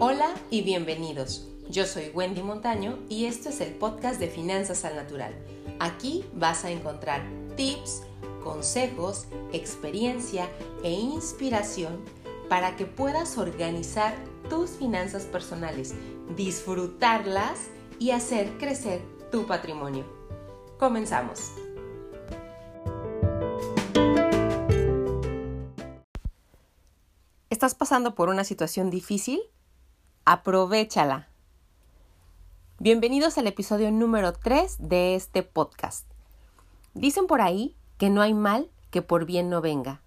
Hola y bienvenidos. Yo soy Wendy Montaño y esto es el podcast de Finanzas al Natural. Aquí vas a encontrar tips, consejos, experiencia e inspiración para que puedas organizar tus finanzas personales, disfrutarlas y hacer crecer tu patrimonio. Comenzamos. ¿Estás pasando por una situación difícil? Aprovechala. Bienvenidos al episodio número 3 de este podcast. Dicen por ahí que no hay mal que por bien no venga.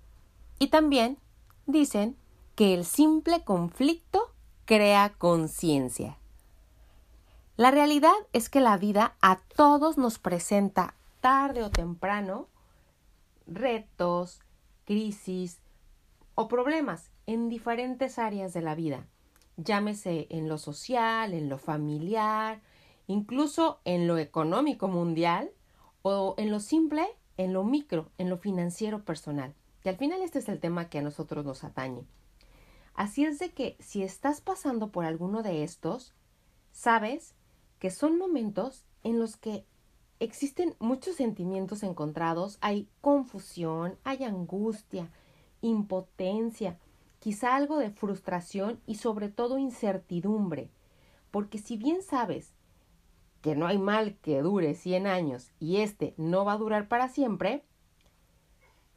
Y también dicen que el simple conflicto crea conciencia. La realidad es que la vida a todos nos presenta tarde o temprano retos, crisis o problemas en diferentes áreas de la vida llámese en lo social, en lo familiar, incluso en lo económico mundial o en lo simple, en lo micro, en lo financiero personal. Y al final este es el tema que a nosotros nos atañe. Así es de que si estás pasando por alguno de estos, sabes que son momentos en los que existen muchos sentimientos encontrados, hay confusión, hay angustia, impotencia, quizá algo de frustración y sobre todo incertidumbre, porque si bien sabes que no hay mal que dure 100 años y este no va a durar para siempre,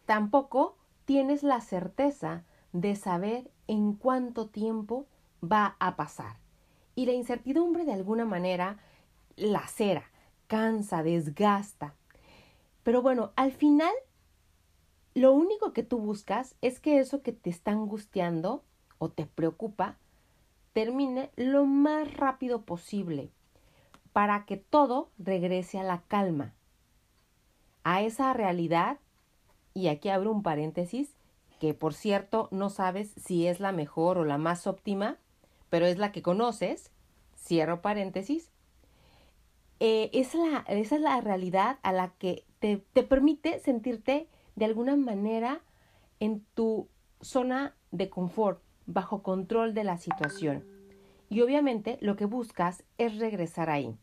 tampoco tienes la certeza de saber en cuánto tiempo va a pasar. Y la incertidumbre de alguna manera lacera, cansa, desgasta. Pero bueno, al final lo único que tú buscas es que eso que te está angustiando o te preocupa termine lo más rápido posible para que todo regrese a la calma, a esa realidad, y aquí abro un paréntesis, que por cierto no sabes si es la mejor o la más óptima, pero es la que conoces, cierro paréntesis, eh, es la, esa es la realidad a la que te, te permite sentirte de alguna manera en tu zona de confort, bajo control de la situación. Y obviamente lo que buscas es regresar ahí.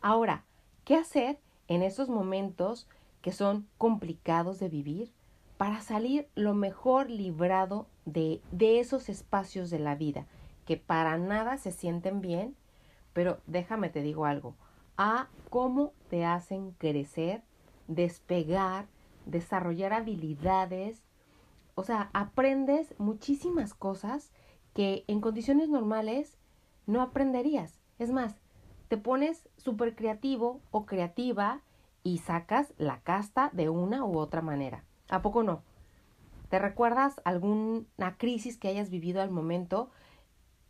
Ahora, ¿qué hacer en esos momentos que son complicados de vivir para salir lo mejor librado de, de esos espacios de la vida que para nada se sienten bien? Pero déjame te digo algo, a cómo te hacen crecer, despegar, desarrollar habilidades, o sea, aprendes muchísimas cosas que en condiciones normales no aprenderías. Es más, te pones súper creativo o creativa y sacas la casta de una u otra manera. ¿A poco no? ¿Te recuerdas alguna crisis que hayas vivido al momento?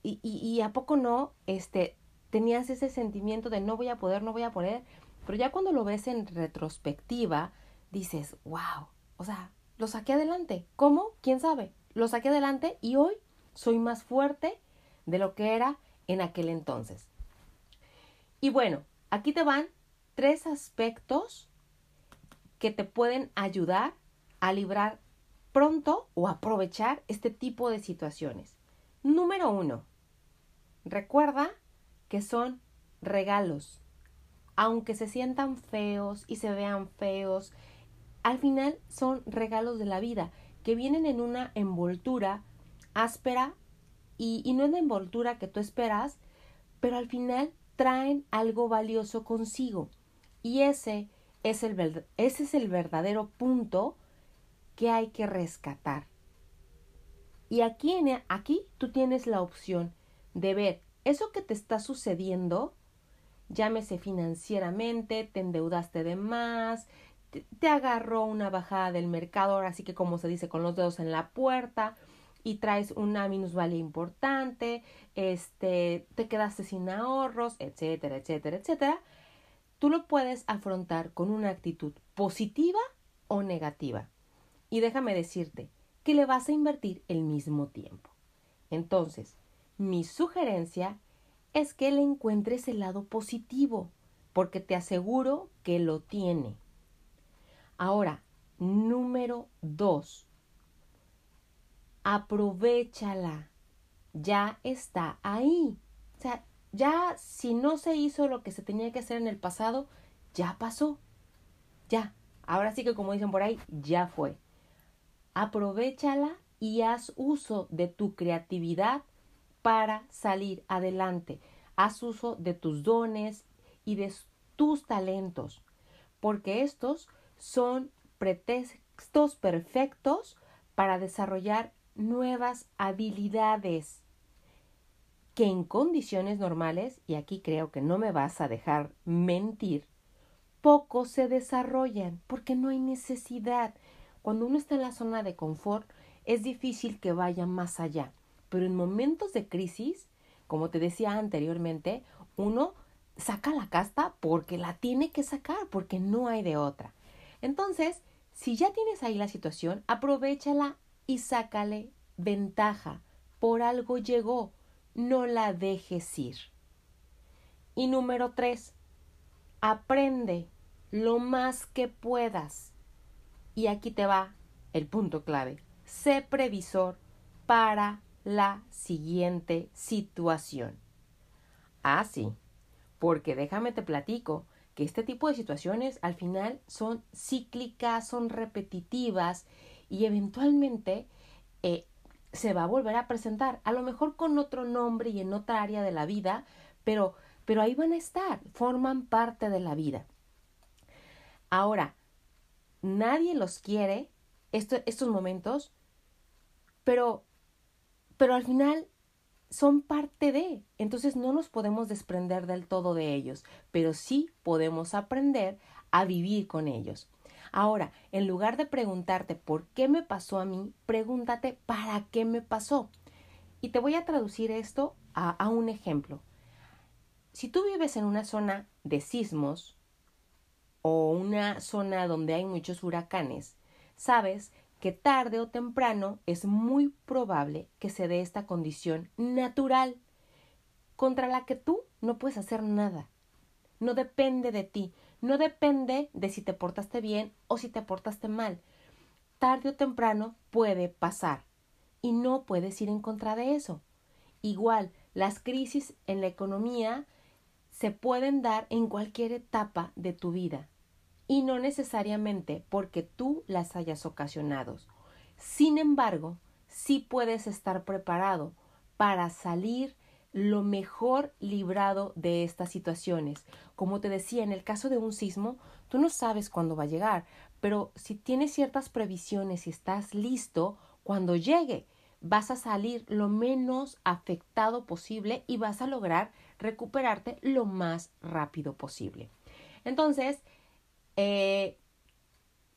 Y, y, y, a poco no, este, tenías ese sentimiento de no voy a poder, no voy a poder, pero ya cuando lo ves en retrospectiva, dices, wow, o sea, lo saqué adelante. ¿Cómo? ¿Quién sabe? Lo saqué adelante y hoy soy más fuerte de lo que era en aquel entonces. Y bueno, aquí te van tres aspectos que te pueden ayudar a librar pronto o aprovechar este tipo de situaciones. Número uno, recuerda que son regalos. Aunque se sientan feos y se vean feos al final son regalos de la vida que vienen en una envoltura áspera y, no es la envoltura que tú esperas, pero al final traen algo valioso consigo. Y ese es el, ese es el verdadero punto que hay que rescatar. Y aquí, aquí tú tienes la opción de ver eso que te está sucediendo, llámese financieramente, te endeudaste de más, te, agarró una bajada del mercado, ahora que como se dice, con los dedos en la puerta y traes una minusvalía importante, este, te quedaste sin ahorros, etcétera, etcétera, etcétera, tú lo puedes afrontar con una actitud positiva o negativa. Y déjame decirte que le vas a invertir el mismo tiempo. Entonces, mi sugerencia es que le encuentres el lado positivo, porque te aseguro que lo tiene. Ahora, número dos, aprovechala. ya está ahí. O sea, ya si no se hizo lo que se tenía que hacer en el pasado, ya pasó. Ya. Ahora sí que como dicen por ahí, ya fue. Aprovechala y haz uso de tu creatividad para salir adelante. Haz uso de tus dones y de tus talentos, porque estos son pretextos perfectos para desarrollar nuevas habilidades que en condiciones normales, y aquí creo que no me vas a dejar mentir, poco se desarrollan porque no hay necesidad. Cuando uno está en la zona de confort, es difícil que vaya más allá. Pero en momentos de crisis, como te decía anteriormente, uno saca la casta porque la tiene que sacar, porque no hay de otra. Entonces, si ya tienes ahí la situación, aprovechala y sácale ventaja. Por algo llegó, no la dejes ir. Y número tres, aprende lo más que puedas. Y aquí te va el punto clave. Sé previsor para la siguiente situación. Ah, sí, porque déjame te platico este tipo de situaciones al final son cíclicas, son repetitivas y eventualmente eh, se va a volver a presentar, a lo mejor con otro nombre y en otra área de la vida, pero, pero ahí van a estar, forman parte de la vida. Ahora, nadie los quiere, estos momentos, pero, pero al final son parte de, entonces no nos podemos desprender del todo de ellos, pero sí podemos aprender a vivir con ellos. Ahora, en lugar de preguntarte por qué me pasó a mí, pregúntate para qué me pasó. Y te voy a traducir esto a, a un ejemplo. Si tú vives en una zona de sismos o una zona donde hay muchos huracanes, sabes que tarde o temprano es muy probable que se dé esta condición natural contra la que tú no puedes hacer nada. No depende de ti, no depende de si te portaste bien o si te portaste mal. Tarde o temprano puede pasar y no puedes ir en contra de eso. Igual, las crisis en la economía se pueden dar en cualquier etapa de tu vida y no necesariamente porque tú las hayas ocasionado. Sin embargo, sí puedes estar preparado para salir lo mejor librado de estas situaciones. Como te decía, en el caso de un sismo, tú no sabes cuándo va a llegar, pero si tienes ciertas previsiones y estás listo, cuando llegue, vas a salir lo menos afectado posible y vas a lograr recuperarte lo más rápido posible. Entonces, eh,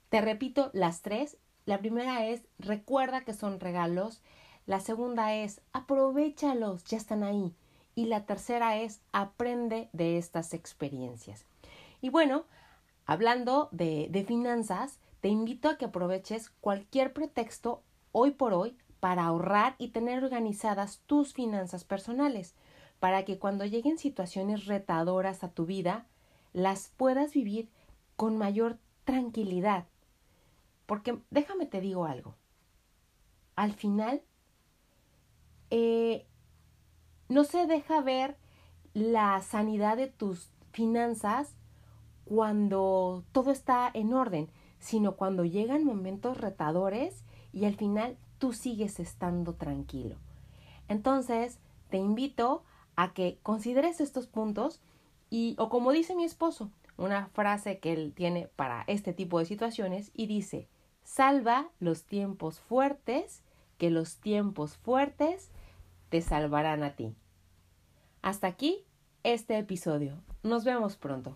te repito las tres. La primera es recuerda que son regalos. La segunda es aprovechalos, ya están ahí. Y la tercera es aprende de estas experiencias. Y bueno, hablando de, de finanzas, te invito a que aproveches cualquier pretexto hoy por hoy para ahorrar y tener organizadas tus finanzas personales, para que cuando lleguen situaciones retadoras a tu vida, las puedas vivir con mayor tranquilidad. Porque déjame te digo algo. Al final, eh, no se deja ver la sanidad de tus finanzas cuando todo está en orden, sino cuando llegan momentos retadores y al final tú sigues estando tranquilo. Entonces, te invito a que consideres estos puntos y, o como dice mi esposo, una frase que él tiene para este tipo de situaciones y dice, salva los tiempos fuertes, que los tiempos fuertes te salvarán a ti. Hasta aquí este episodio. Nos vemos pronto.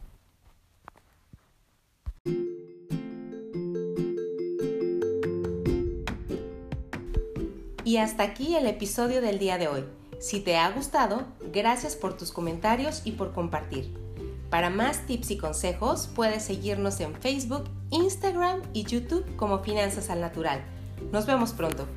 Y hasta aquí el episodio del día de hoy. Si te ha gustado, gracias por tus comentarios y por compartir. Para más tips y consejos, puedes seguirnos en Facebook, Instagram y YouTube como Finanzas al Natural. Nos vemos pronto.